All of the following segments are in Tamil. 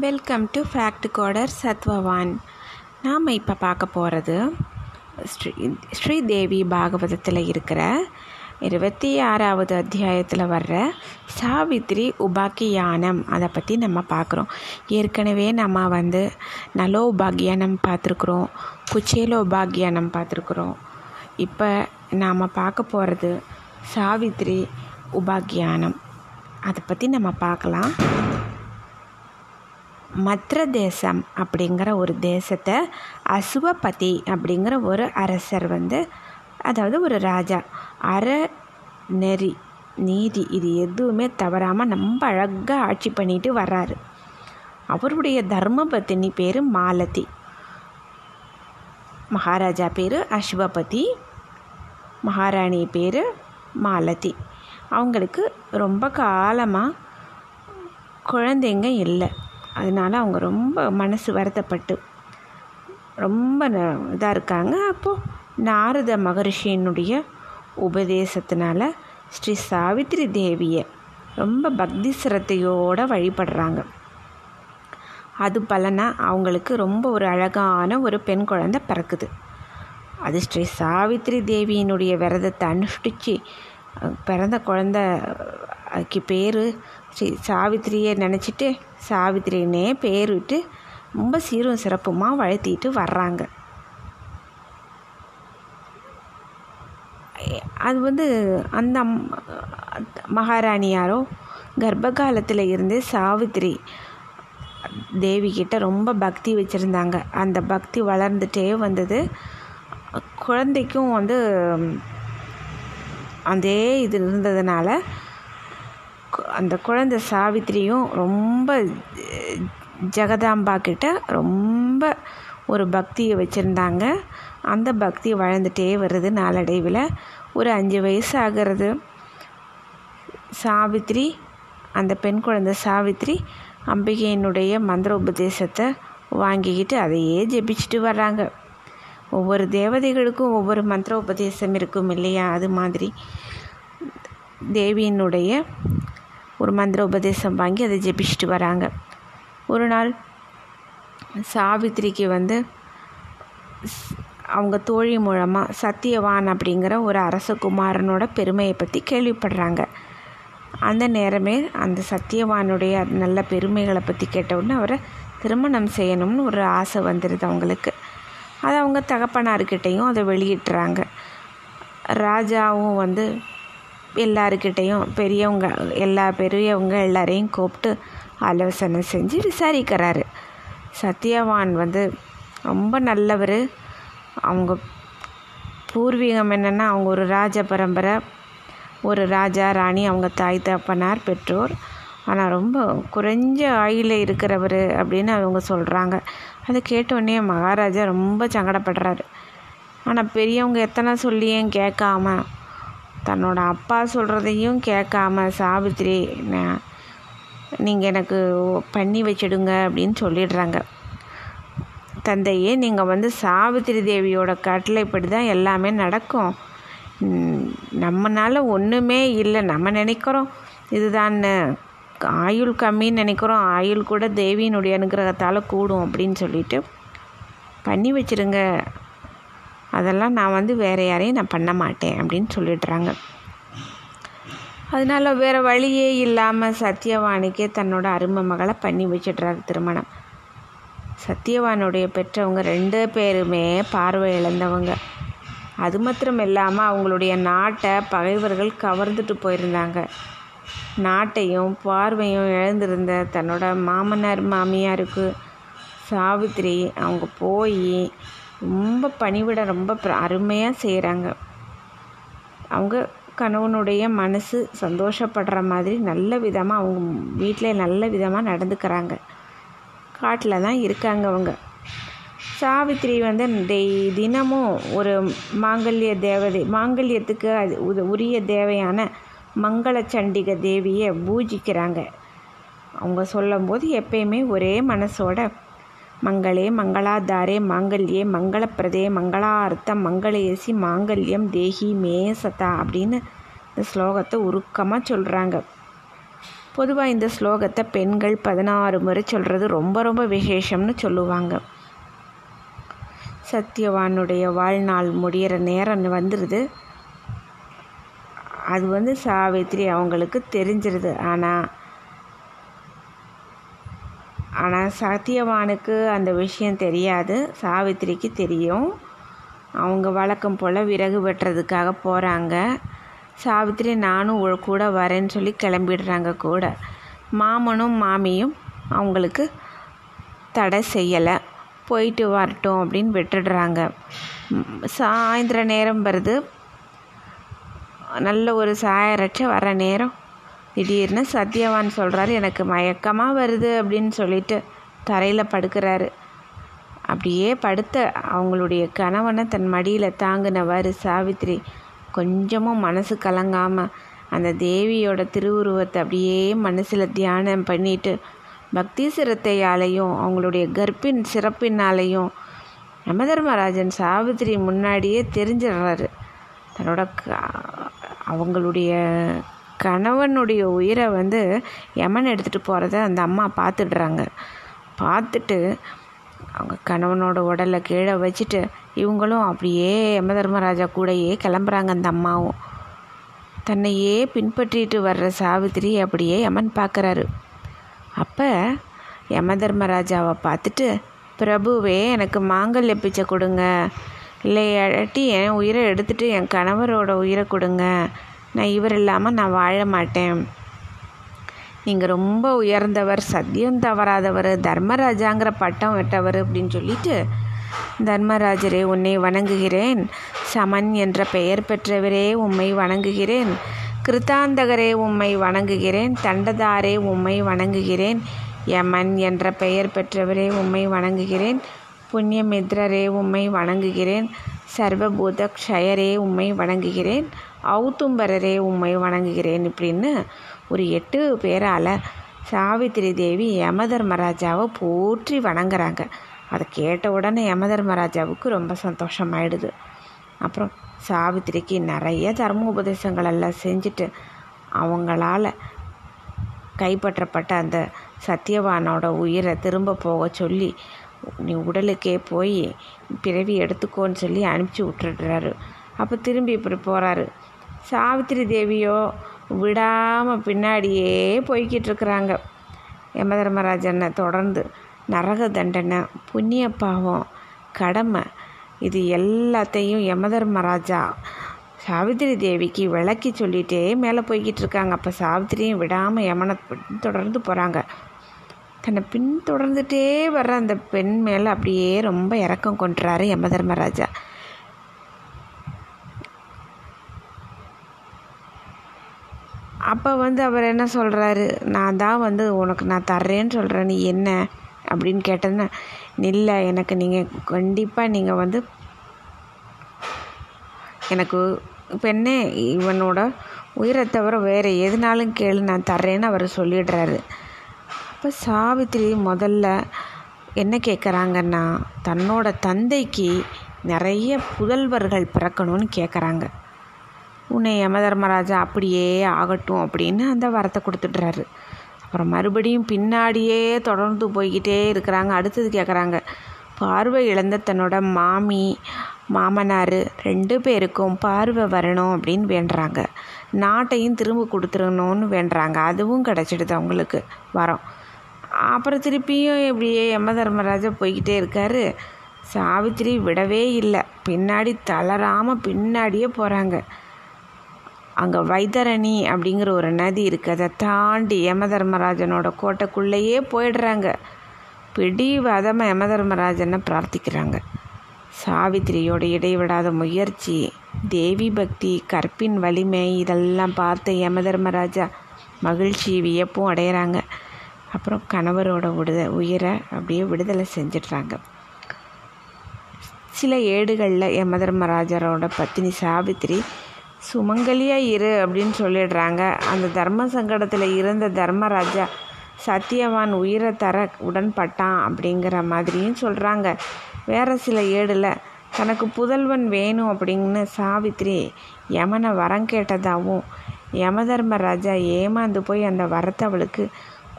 வெல்கம் டு ஃபேக்ட் கோடர் சத்வவான் நாம் இப்போ பார்க்க போகிறது ஸ்ரீ ஸ்ரீதேவி பாகவதத்தில் இருக்கிற இருபத்தி ஆறாவது அத்தியாயத்தில் வர்ற சாவித்ரி உபாக்கியானம். அதை பற்றி நம்ம பார்க்குறோம். ஏற்கனவே நம்ம வந்து நலோபாகியானம் பார்த்துருக்குறோம் குச்சேலோபாகியானம் பார்த்துருக்குறோம். இப்போ நாம் பார்க்க போகிறது சாவித்ரி உபாக்கியானம். அதை பற்றி நம்ம பார்க்கலாம். மத்ர தேசம் அப்படிங்கிற ஒரு தேசத்தை அசுவபதி அப்படிங்கிற ஒரு அரசர் வந்து அதாவது ஒரு ராஜா. அற நெறி நீதி இது எதுவுமே தவறாமல் ரொம்ப அழகாக ஆட்சி பண்ணிட்டு வர்றாரு. அவருடைய தர்மபத்தினி பேர் மாலதி. மகாராஜா பேர் அஸ்வபதி மகாராணி பேர் மாலதி. அவங்களுக்கு ரொம்ப காலமாக குழந்தைங்க இல்லை. அதனால் அவங்க ரொம்ப மனசு வருத்தப்பட்டு ரொம்ப இதாக இருக்காங்க. அப்போது நாரத மகரிஷியினுடைய உபதேசத்தினால ஸ்ரீ சாவித்ரி தேவியை ரொம்ப பக்தி சிரத்தையோடு வழிபடுறாங்க. அது பலனாக அவங்களுக்கு ரொம்ப ஒரு அழகான ஒரு பெண் குழந்தை பிறக்குது. அது ஸ்ரீ சாவித்ரி தேவியினுடைய விரதத்தை அனுஷ்டித்து பிறந்த அதுக்கு பேர் ஸ்ரீ சாவித்திரியை நினச்சிட்டு சாவித்திரினே பேர் விட்டு ரொம்ப சீரும் சிறப்புமாக வளர்த்திட்டு வர்றாங்க. அது வந்து அந்த மகாராணியாரோ கர்ப்ப காலத்தில் இருந்தே சாவித்திரி தேவி கிட்ட ரொம்ப பக்தி வச்சுருந்தாங்க. அந்த பக்தி வளர்ந்துட்டே வந்தது. குழந்தைக்கும் வந்து அதே இது இருந்ததுனால அந்த குழந்தை சாவித்திரியும் ரொம்ப ஜெகதாம்பா கிட்ட ரொம்ப ஒரு பக்தியை வச்சுருந்தாங்க. அந்த பக்தி வளர்ந்துட்டே வருது நாளடைவில். ஒரு அஞ்சு வயசு ஆகிறது. சாவித்ரி அந்த பெண் குழந்தை சாவித்ரி அம்பிகையினுடைய மந்திர உபதேசத்தை வாங்கிக்கிட்டு அதையே ஜெபிச்சுட்டு வர்றாங்க. ஒவ்வொரு தேவதைகளுக்கும் ஒவ்வொரு மந்திர உபதேசம் இருக்கும் இல்லையா? அது மாதிரி. தேவியினுடைய ஒரு மந்திர உபதேசம் வாங்கி அதை ஜெபிச்சுட்டு வராங்க. ஒரு நாள் சாவித்திரிக்கு வந்து அவங்க தோழி மூலமாக சத்தியவான் அப்படிங்கிற ஒரு அரசகுமாரனோட பெருமையை பற்றி கேள்விப்படுறாங்க. அந்த நேரமே அந்த சத்தியவானுடைய நல்ல பெருமைகளை பற்றி கேட்டவுடனே அவரை திருமணம் செய்யணும்னு ஒரு ஆசை வந்துடுது அவங்களுக்கு. அதை அவங்க தகப்பனார்கிட்டையும் அதை வெளியிட்டுறாங்க. ராஜாவும் வந்து எல்லாருக்கிட்டேயும் பெரியவங்க எல்லா பெரியவங்க எல்லாரையும் கூப்பிட்டு ஆலோசனை செஞ்சு விசாரிக்கிறாரு. சத்யவான் வந்து ரொம்ப நல்லவர். அவங்க பூர்வீகம் என்னென்னா அவங்க ஒரு ராஜ பரம்பரை ஒரு ராஜா ராணி அவங்க தாய் தப்பனார் பெற்றோர். ஆனால் ரொம்ப குறைஞ்ச ஆயில இருக்கிறவர் அப்படின்னு அவங்க சொல்கிறாங்க அதை கேட்டோடனே மகாராஜா ரொம்ப சங்கடப்படுறாரு. ஆனால் பெரியவங்க எத்தனை சொல்லியும் கேட்காம தன்னோட அப்பா சொல்கிறதையும் கேட்காம சாவித்திரி நீங்கள் எனக்கு பண்ணி வச்சிடுங்க அப்படின்னு சொல்லிடுறாங்க. தந்தையே நீங்கள் வந்து சாவித்திரி தேவியோட கட்டளைப்படி தான் எல்லாமே நடக்கும். நம்மனால் ஒன்றுமே இல்லை. நம்ம நினைக்கிறோம் இதுதான் ஆயுள் கம்மின்னு நினைக்கிறோம். ஆயுள் கூட தேவியினுடைய அனுகிரகத்தால் கூடும் அப்படின்னு சொல்லிட்டு பண்ணி வச்சுருங்க. அதெல்லாம் நான் வந்து வேறு யாரையும் நான் பண்ண மாட்டேன் அப்படின்னு சொல்லிடுறாங்க. அதனால் வேறு வழியே இல்லாமல் சத்யவானுக்கே தன்னோட அருமை மகளை பண்ணி வச்சிடுறாரு திருமணம். சத்யவானுடைய பெற்றவங்க ரெண்டு பேருமே பார்வை இழந்தவங்க. அது மாத்திரம் இல்லாமல் அவங்களுடைய நாட்டை பகைவர்கள் கவர்ந்துட்டு போயிருந்தாங்க. நாட்டையும் பார்வையும் இழந்திருந்த தன்னோட மாமனார் மாமியாருக்கு சாவித்திரி அவங்க போய் ரொம்ப பணிவிட ரொம்ப அருமையாக செய்கிறாங்க அவங்க கணவனுடைய மனசு சந்தோஷப்படுற மாதிரி நல்ல விதமாக அவங்க வீட்டில் நல்ல விதமாக நடந்துக்கிறாங்க. காட்டில் தான் இருக்காங்க அவங்க. சாவித்திரி வந்து டெய் தினமும் ஒரு மாங்கல்ய தேவதை மாங்கல்யத்துக்கு அது உரிய தேவையான மங்கள சண்டிக தேவியை பூஜிக்கிறாங்க. அவங்க சொல்லும்போது எப்பயுமே ஒரே மனசோட மங்களே மங்களாதாரே மாங்கல்யே மங்களப்பிரதே மங்களார்த்தம் மங்களேசி மாங்கல்யம் தேஹி மே சதா அப்படின்னு இந்த ஸ்லோகத்தை உருக்கமாக சொல்கிறாங்க பொதுவாக இந்த ஸ்லோகத்தை பெண்கள் பதினாறு முறை சொல்கிறது ரொம்ப ரொம்ப விசேஷம்னு சொல்லுவாங்க. சத்தியவானுடைய வாழ்நாள் முடிகிற நேரம் வந்துடுது அது வந்து சாவித்திரி அவங்களுக்கு தெரிஞ்சிருது. ஆனால் ஆனால் சத்தியவானுக்கு அந்த விஷயம் தெரியாது. சாவித்திரிக்கு தெரியும். அவங்க வழக்கம் போல் விறகு வெட்டுறதுக்காக போகிறாங்க சாவித்திரி நானும் கூட வரேன்னு சொல்லி கிளம்பிடுறாங்க கூட. மாமனும் மாமியும் அவங்களுக்கு தடை செய்யலை. போயிட்டு வரட்டும் அப்படின்னு விட்டுடுறாங்க. சாயந்தர நேரம் வருது. நல்ல ஒரு சாயரட்ச வர நேரம் திடீர்னு சத்யவான் சொல்கிறாரு எனக்கு மயக்கமாக வருது அப்படின்னு சொல்லிட்டு தரையில் படுக்கிறாரு. அப்படியே படுத்த அவங்களுடைய கணவனை தன் மடியில் தாங்கினவாறு சாவித்ரி கொஞ்சமும் மனசு கலங்காமல் அந்த தேவியோட திருவுருவத்தை அப்படியே மனசில் தியானம் பண்ணிட்டு பக்தி சிரத்தையாலையும் அவங்களுடைய கர்ப்பின் சிறப்பினாலையும் யமதர்மராஜன் சாவித்திரி முன்னாடியே தெரிஞ்சிடுறாரு. தன்னோட அவங்களுடைய கணவனுடைய உயிரை வந்து யமன் எடுத்துகிட்டு போகிறத அந்த அம்மா பார்த்துடுறாங்க. பார்த்துட்டு அவங்க கணவனோட உடலை கீழே வச்சுட்டு இவங்களும் அப்படியே யம தர்மராஜா கூடயே கிளம்புறாங்க அந்த அம்மாவும். தன்னையே பின்பற்றிட்டு வர்ற சாவித்திரி அப்படியே யமன் பார்க்குறாரு. அப்போ யம தர்மராஜாவை பார்த்துட்டு பிரபுவே எனக்கு மாங்கல்ய பிச்சை கொடுங்க. இல்லை இல்லாட்டி என் உயிரை எடுத்துகிட்டு என் கணவரோட உயிரை கொடுங்க. நான் இவர் இல்லாமல் நான் வாழ மாட்டேன். நீங்கள் ரொம்ப உயர்ந்தவர் சத்தியம் தவறாதவர் தர்மராஜாங்கிற பட்டம் விட்டவர் அப்படின்னு சொல்லிட்டு தர்மராஜரே உன்னை வணங்குகிறேன். சமன் என்ற பெயர் பெற்றவரே உம்மை வணங்குகிறேன். கிருத்தாந்தகரே உம்மை வணங்குகிறேன். தண்டதாரே உம்மை வணங்குகிறேன். யமன் என்ற பெயர் பெற்றவரே உம்மை வணங்குகிறேன். புண்ணியமித்ரரே உம்மை வணங்குகிறேன். சர்வபூத க்ஷயரே உம்மை வணங்குகிறேன். அவுத்தும்பரரே உம்மை வணங்குகிறேன் இப்படின்னு ஒரு எட்டு பேரால் சாவித்திரி தேவி யமதர்மராஜாவை போற்றி வணங்குறாங்க. அதை கேட்ட உடனே யமதர்மராஜாவுக்கு ரொம்ப சந்தோஷமாயிடுது. அப்புறம் சாவித்திரிக்கு நிறைய தர்ம உபதேசங்கள் எல்லாம் செஞ்சுட்டு அவங்களால கைப்பற்றப்பட்ட அந்த சத்தியவானோட உயிரை திரும்ப போக சொல்லி நீ உடலுக்கே போய் பிறவி எடுத்துக்கோன்னு சொல்லி அனுப்பிச்சி விட்டுடுறாரு. அப்போ திரும்பி இப்படி போகிறாரு சாவித்திரி தேவியோ விடாமல் பின்னாடியே போய்கிட்டு இருக்கிறாங்க யமதர்மராஜனை தொடர்ந்து நரக தண்டனை புண்ணிய பாவம் கடமை இது எல்லாத்தையும் யமதர்மராஜா சாவித்திரி தேவிக்கு விளக்கி சொல்லிகிட்டே மேலே போய்கிட்டு இருக்காங்க அப்போ சாவித்திரியும் விடாமல் யமனை தொடர்ந்து போகிறாங்க தன்னை பின்தொடர்ந்துட்டே வர்ற அந்த பெண் மேலே அப்படியே ரொம்ப இறக்கம் கொண்டுறாரு யமதர்மராஜா. அப்போ வந்து அவர் என்ன சொல்கிறாரு நான் தான் வந்து உனக்கு நான் தர்றேன்னு சொல்கிறேன் நீ என்ன அப்படின்னு கேட்டேன்னா இல்லை எனக்கு நீங்கள் கண்டிப்பாக நீங்கள் வந்து எனக்கு பெண்ணே இவனோட உயிரை தவிர வேறு எதுனாலும் கேளு நான் தர்றேன்னு அவர் சொல்லிடுறாரு. அப்போ சாவித்திரி முதல்ல என்ன கேட்குறாங்கன்னா தன்னோட தந்தைக்கு நிறைய புதல்வர்கள் பிறக்கணும்னு கேட்குறாங்க உன்னை யமதர்மராஜா அப்படியே ஆகட்டும் அப்படின்னு அந்த வரத்தை கொடுத்துட்றாரு. அப்புறம் மறுபடியும் பின்னாடியே தொடர்ந்து போய்கிட்டே இருக்கிறாங்க. அடுத்தது கேட்குறாங்க பார்வை இழந்த தன்னோட மாமி மாமனார் ரெண்டு பேருக்கும் பார்வை வரணும் அப்படின்னு வேண்டுறாங்க. நாட்டையும் திரும்ப கொடுத்துடணும்னு வேண்டுறாங்க. அதுவும் கிடச்சிடுது அவங்களுக்கு வரோம். அப்புறம் திருப்பியும் இப்படியே யம தர்மராஜா போய்கிட்டே இருக்காரு. சாவித்திரி விடவே இல்லை. பின்னாடி தளராமல் பின்னாடியே போகிறாங்க அங்கே வைத்தரணி அப்படிங்கிற ஒரு நதி இருக்குது அதை தாண்டி யம தர்மராஜனோட கோட்டைக்குள்ளேயே போயிடுறாங்க. பிடி யமதர்மராஜனை யம தர்மராஜனை பிரார்த்திக்கிறாங்க. சாவித்திரியோட இடைவிடாத முயற்சி தேவி பக்தி கற்பின் வலிமை இதெல்லாம் பார்த்து யம தர்மராஜா மகிழ்ச்சி வியப்பும் அடையிறாங்க. அப்புறம் கணவரோட விடுத உயிரை அப்படியே விடுதலை செஞ்சிடுறாங்க. சில ஏடுகளில் யம தர்மராஜரோட பத்தினி சாவித்திரி சுமங்கலியாக இரு அப்படின்னு சொல்லிடுறாங்க. அந்த தர்ம சங்கடத்தில் இருந்த தர்மராஜா சத்தியவான் உயிரை தர உடன்பட்டான் அப்படிங்கிற மாதிரியும் சொல்கிறாங்க வேறு சில ஏடில் தனக்கு புதல்வன் வேணும் அப்படின்னு சாவித்ரி யமனை வரம் கேட்டதாகவும் யமதர்மராஜா ஏமாந்து போய் அந்த வரத்தை அவளுக்கு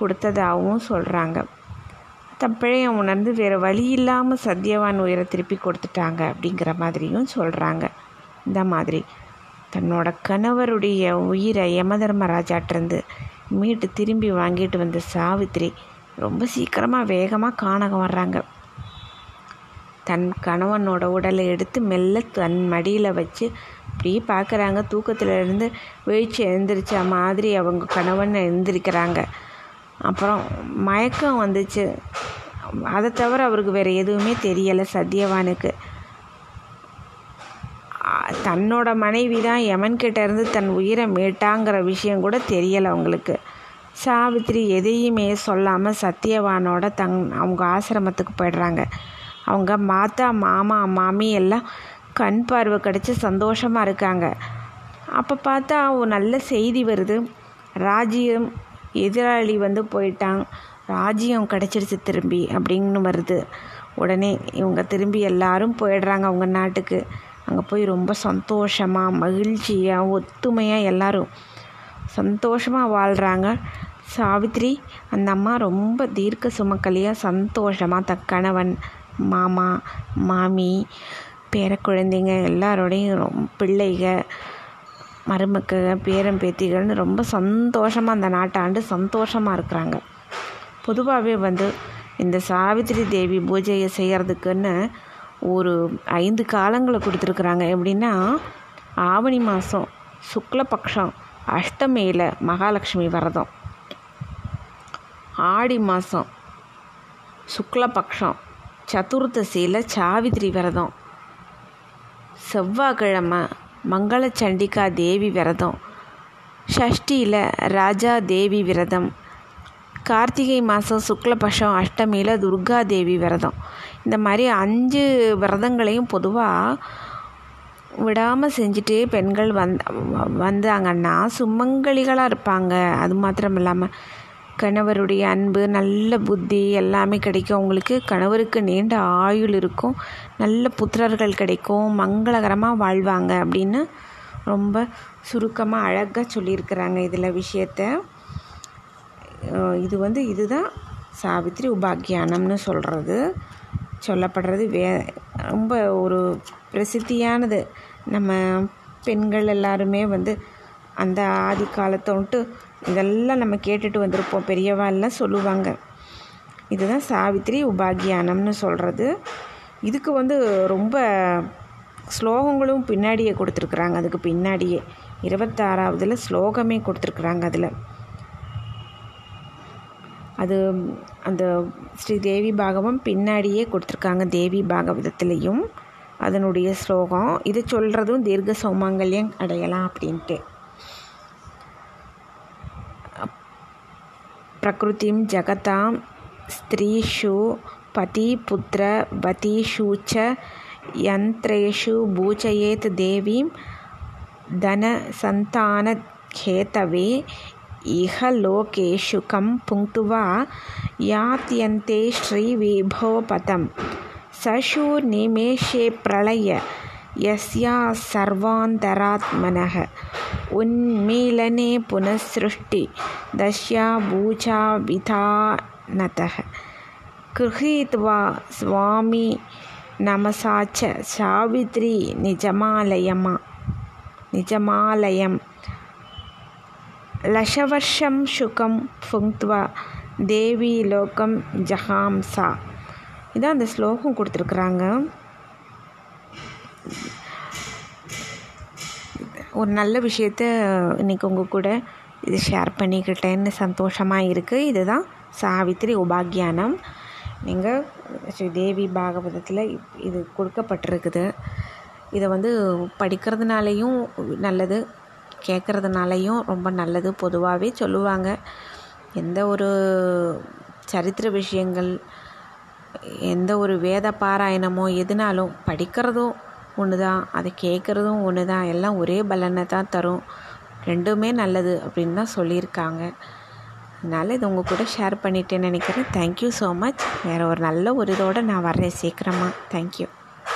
கொடுத்ததாகவும் சொல்கிறாங்க தன் பிழையை உணர்ந்து வேறு வழி இல்லாமல் சத்யவான் உயிரை திருப்பி கொடுத்துட்டாங்க அப்படிங்கிற மாதிரியும் சொல்கிறாங்க இந்த மாதிரி. தன்னோட கணவருடைய உயிரை யமதர்மராஜாட்டிருந்து மீட்டு திரும்பி வாங்கிட்டு வந்த சாவித்திரி ரொம்ப சீக்கிரமாக வேகமாக காணகம் வர்றாங்க. தன் கணவனோட உடலை எடுத்து மெல்ல தன் மடியில் வச்சு அப்படியே பார்க்குறாங்க. தூக்கத்தில் இருந்து வீழ்ச்சி எழுந்திரிச்ச மாதிரி அவங்க கணவன் எழுந்திரிக்கிறாங்க. அப்புறம் மயக்கம் வந்துச்சு. அதை தவிர அவருக்கு வேறு எதுவுமே தெரியலை சத்யவானுக்கு. தன்னோட மனைவி தான் யமன்கிட்ட இருந்து தன் உயிரை மீட்டாங்கிற விஷயம் கூட தெரியலை அவங்களுக்கு. சாவித்திரி எதையுமே சொல்லாமல் சத்யவானோட தங் அவங்க ஆசிரமத்துக்கு போயிடுறாங்க. அவங்க மாத்தா மாமா மாமி எல்லாம் கண் பார்வை கிடச்சி சந்தோஷமாக இருக்காங்க. அப்போ பார்த்தா ஒரு நல்ல செய்தி வருது. ராஜ்யம் எதிராளி வந்து போயிட்டான். ராஜ்யம் கிடச்சிருச்சு திரும்பி அப்படின்னு வருது. உடனே இவங்க திரும்பி எல்லாரும் போயிடுறாங்க அவங்க நாட்டுக்கு. அங்கே போய் ரொம்ப சந்தோஷமாக மகிழ்ச்சியாக ஒத்துமையாக எல்லாரும் சந்தோஷமாக வாழ்கிறாங்க சாவித்ரி அந்த அம்மா ரொம்ப தீர்க்க சுமக்கலியாக சந்தோஷமாக தன் கணவன் மாமா மாமி பேர குழந்தைங்க எல்லாரோடையும் ரொம்ப பிள்ளைக மருமக்க பேரன் பேத்திகள்னு ரொம்ப சந்தோஷமாக அந்த நாட்டாண்டு சந்தோஷமாக இருக்கிறாங்க. பொதுவாகவே வந்து இந்த சாவித்திரி தேவி பூஜையை செய்கிறதுக்குன்னு ஒரு ஐந்து காலங்களை கொடுத்துருக்குறாங்க. எப்படின்னா ஆவணி மாதம் சுக்லபக்ஷம் அஷ்டமியில் மகாலட்சுமி விரதம். ஆடி மாதம் சுக்லபக்ஷம் சதுர்த்தசியில் சாவித்திரி விரதம். செவ்வாய்க்கிழமை மங்கள சண்டிகா தேவி விரதம். ஷஷ்டியில் ராஜா தேவி விரதம். கார்த்திகை மாதம் சுக்லபக்ஷம் அஷ்டமியில் துர்கா தேவி விரதம். இந்த மாதிரி அஞ்சு விரதங்களையும் பொதுவாக விடாமல் செஞ்சுட்டே பெண்கள் வந் வந்தாங்கன்னா சுமங்கலிகளாக இருப்பாங்க. அது மாத்திரம் இல்லாமல் கணவருடைய அன்பு நல்ல புத்தி எல்லாமே கிடைக்கும். அவங்களுக்கு கணவருக்கு நீண்ட ஆயுள் இருக்கும். நல்ல புத்திரர்கள் கிடைக்கும். மங்களகரமாக வாழ்வாங்க அப்படின்னு ரொம்ப சுருக்கமாக அழகாக சொல்லியிருக்கிறாங்க இதில் விஷயத்த. இது வந்து இதுதான் சாவித்ரி உபாக்கியானம்னு சொல்கிறது சொல்லப்படுறது வே ரொம்ப ஒரு பிரசித்தியானது. நம்ம பெண்கள் எல்லாருமே வந்து அந்த ஆதி காலத்தை இதெல்லாம் நம்ம கேட்டுட்டு வந்திருப்போம். பெரியவா எல்லாம் சொல்லுவாங்க. இதுதான் சாவித்திரி உபாகியானம்னு சொல்கிறது இதுக்கு வந்து ரொம்ப ஸ்லோகங்களும் பின்னாடியே கொடுத்துருக்குறாங்க. அதுக்கு பின்னாடியே இருபத்தாறாவதில் ஸ்லோகமே கொடுத்துருக்குறாங்க அதில். அது அந்த ஸ்ரீ தேவி பாகவம் பின்னாடியே கொடுத்துருக்காங்க தேவி பாகவதத்துலேயும். அதனுடைய ஸ்லோகம் இதை சொல்கிறதும் தீர்க்க சௌமாங்கல்யம் அடையலாம் அப்படின்ட்டு. பிரகிருதிம் ஜகதாம் ஸ்திரீஷு பதி புத்திர பதீஷூச்ச யந்திரேஷு பூஜயேத் தேவீம் தன சந்தான கேத்தவே इह लोकेषु कं पुङ्क्त्वा यात्यन्ते श्रीविभोपतं सशूर्निमेषे प्रलय यस्या सर्वान्तरात्मनः। उन्मीलने पुनःसृष्टि दश्या भूचाविधानतः गृहीत्वा स्वामी नमसा च सावित्री निजमालयमा निजमालयं லஷவர்ஷம் சுகம் ஃபுங்த்வா தேவி லோகம் ஜஹாம்சா இதான் அந்த ஸ்லோகம் கொடுத்துருக்குறாங்க. ஒரு நல்ல விஷயத்த இன்றைக்கி உங்கள் கூட இது ஷேர் பண்ணிக்கிட்டேன்னு சந்தோஷமாக இருக்குது இதுதான் சாவித்திரி உபாகியானம். நீங்கள் ஸ்ரீ தேவி பாகவதத்தில் இது கொடுக்கப்பட்டிருக்குது. இதை வந்து படிக்கிறதுனாலையும் நல்லது. கேட்குறதுனாலையும் ரொம்ப நல்லது பொதுவாகவே சொல்லுவாங்க. எந்த ஒரு சரித்திர விஷயங்கள் எந்த ஒரு வேத பாராயணமோ எதுனாலும் படிக்கிறதும் ஒன்று தான் அதை கேட்குறதும் ஒன்று தான் எல்லாம் ஒரே பலனை தான் தரும். ரெண்டுமே நல்லது அப்படின்னு தான் சொல்லியிருக்காங்க. அதனால் இது உங்கள் கூட ஷேர் பண்ணிட்டேன்னு நினைக்கிறேன். தேங்க்யூ ஸோ மச் வேறு ஒரு நல்ல ஒரு இதோடு நான் வரேன் சீக்கிரமாக தேங்க்யூ